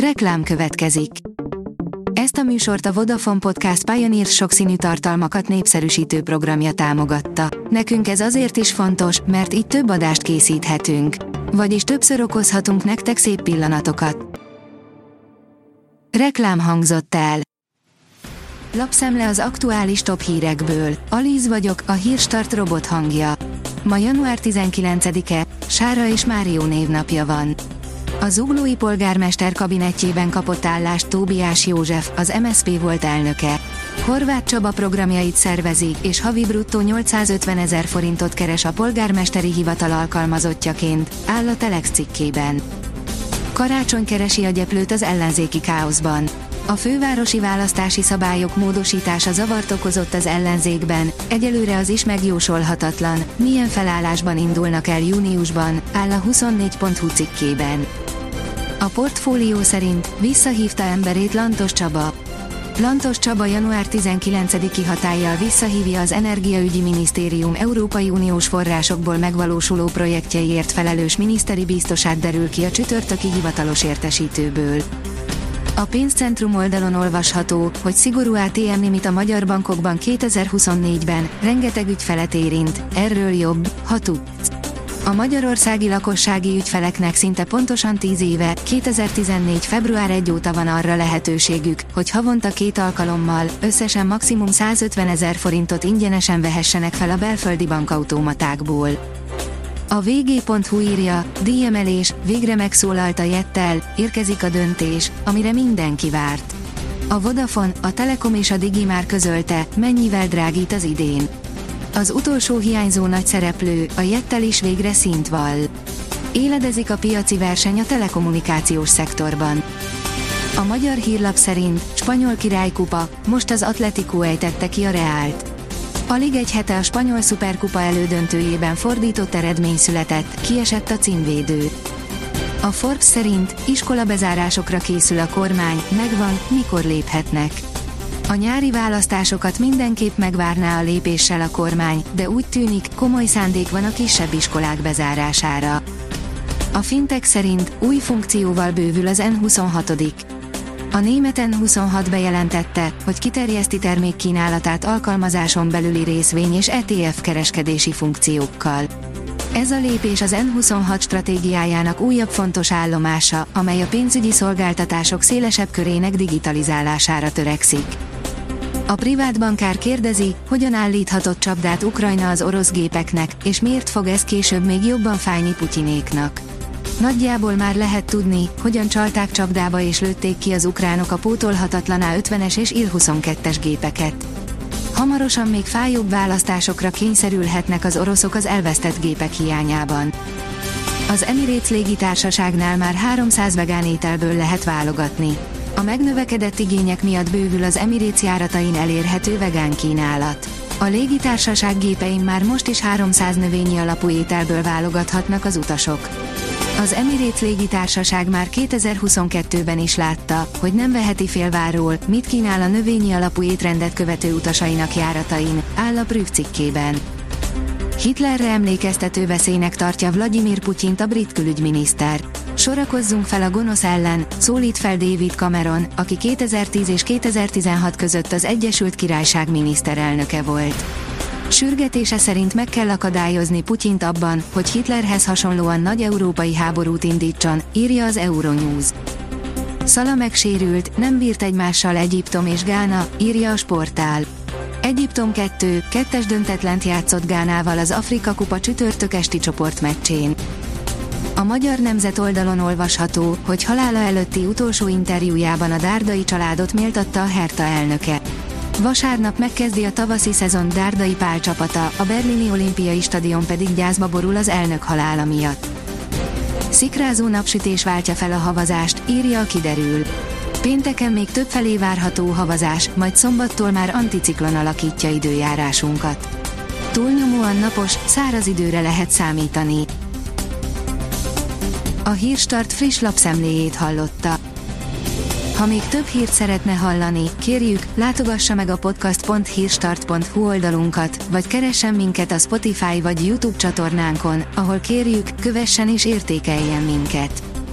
Reklám következik. Ezt a műsort a Vodafone Podcast Pioneer sokszínű tartalmakat népszerűsítő programja támogatta. Nekünk ez azért is fontos, mert így több adást készíthetünk. Vagyis többször okozhatunk nektek szép pillanatokat. Reklám hangzott el. Lapszemle az aktuális top hírekből. Alíz vagyok, a hírstart robot hangja. Ma január 19-e, Sára és Márió névnapja van. A zuglói polgármester kabinetjében kapott állást Tóbiás József, az MSP volt elnöke. Horváth Csaba programjait szervezi, és havi bruttó 850 ezer forintot keres a polgármesteri hivatal alkalmazottjaként, áll a Telex cikkében. Karácsony keresi a gyeplőt az ellenzéki káoszban. A fővárosi választási szabályok módosítása zavart okozott az ellenzékben, egyelőre az is megjósolhatatlan, milyen felállásban indulnak el júniusban, áll a 24.hu cikkében. A portfólió szerint visszahívta emberét Lantos Csaba. Lantos Csaba január 19-i hatállyal visszahívja az Energiaügyi Minisztérium Európai Uniós forrásokból megvalósuló projektjeiért felelős miniszteri biztosát derül ki a csütörtöki hivatalos értesítőből. A pénzcentrum oldalon olvasható, hogy szigorú ATM limit a magyar bankokban 2024-ben, rengeteg ügyfelet érint, erről jobb, ha tudsz. A magyarországi lakossági ügyfeleknek szinte pontosan 10 éve, 2014. február 1 óta van arra lehetőségük, hogy havonta két alkalommal, összesen maximum 150 ezer forintot ingyenesen vehessenek fel a belföldi bankautomatákból. A vg.hu írja, díjemelés, végre megszólalt a Jettel, érkezik a döntés, amire mindenki várt. A Vodafone, a Telekom és a Digi már közölte, mennyivel drágít az idén. Az utolsó hiányzó nagy szereplő, a Jettel is végre szint vall. Éledezik a piaci verseny a telekommunikációs szektorban. A magyar hírlap szerint spanyol királykupa, most az Atletico ejtette ki a Reált. Alig egy hete a spanyol szuperkupa elődöntőjében fordított eredmény született, kiesett a címvédő. A Forbes szerint iskola bezárásokra készül a kormány, megvan, mikor léphetnek. A nyári választásokat mindenképp megvárná a lépéssel a kormány, de úgy tűnik, komoly szándék van a kisebb iskolák bezárására. A fintek szerint új funkcióval bővül az N26. A német N26 bejelentette, hogy kiterjeszti termékkínálatát alkalmazáson belüli részvény és ETF kereskedési funkciókkal. Ez a lépés az N26 stratégiájának újabb fontos állomása, amely a pénzügyi szolgáltatások szélesebb körének digitalizálására törekszik. A privát bankár kérdezi, hogyan állíthatott csapdát Ukrajna az orosz gépeknek, és miért fog ez később még jobban fájni Putyinéknak. Nagyjából már lehet tudni, hogyan csalták csapdába és lőtték ki az ukránok a pótolhatatlan A50-es és Il-22-es gépeket. Hamarosan még fájóbb választásokra kényszerülhetnek az oroszok az elvesztett gépek hiányában. Az Emirates légitársaságnál már 300 vegán ételből lehet válogatni. A megnövekedett igények miatt bővül az Emirates járatain elérhető vegán kínálat. A légitársaság gépein már most is 300 növényi alapú ételből válogathatnak az utasok. Az Emirates légitársaság már 2022-ben is látta, hogy nem veheti félváról, mit kínál a növényi alapú étrendet követő utasainak járatain, áll a Prüv cikkében. Hitlerre emlékeztető veszélynek tartja Vladimir Putyint a brit külügyminiszter. Sorakozzunk fel a gonosz ellen, szólít fel David Cameron, aki 2010 és 2016 között az Egyesült Királyság miniszterelnöke volt. Sürgetése szerint meg kell akadályozni Putyint abban, hogy Hitlerhez hasonlóan nagy európai háborút indítson, írja az Euronews. Szala megsérült, nem bírt egymással Egyiptom és Gána, írja a sportál. Egyiptom 2, kettes döntetlent játszott Gánával az Afrika Kupa csütörtök esti csoportmeccsén. A Magyar Nemzet oldalon olvasható, hogy halála előtti utolsó interjújában a Dárdai családot méltatta a Herta elnöke. Vasárnap megkezdi a tavaszi szezon Dárdai Pál csapata, a berlini olimpiai stadion pedig gyászba borul az elnök halála miatt. Szikrázó napsütés váltja fel a havazást, írja a kiderül. Pénteken még több felé várható havazás, majd szombattól már anticiklon alakítja időjárásunkat. Túlnyomóan napos, száraz időre lehet számítani. A Hírstart friss lapszemléjét hallotta. Ha még több hírt szeretne hallani, kérjük, látogassa meg a podcast.hírstart.hu oldalunkat, vagy keressen minket a Spotify vagy YouTube csatornánkon, ahol kérjük, kövessen és értékeljen minket.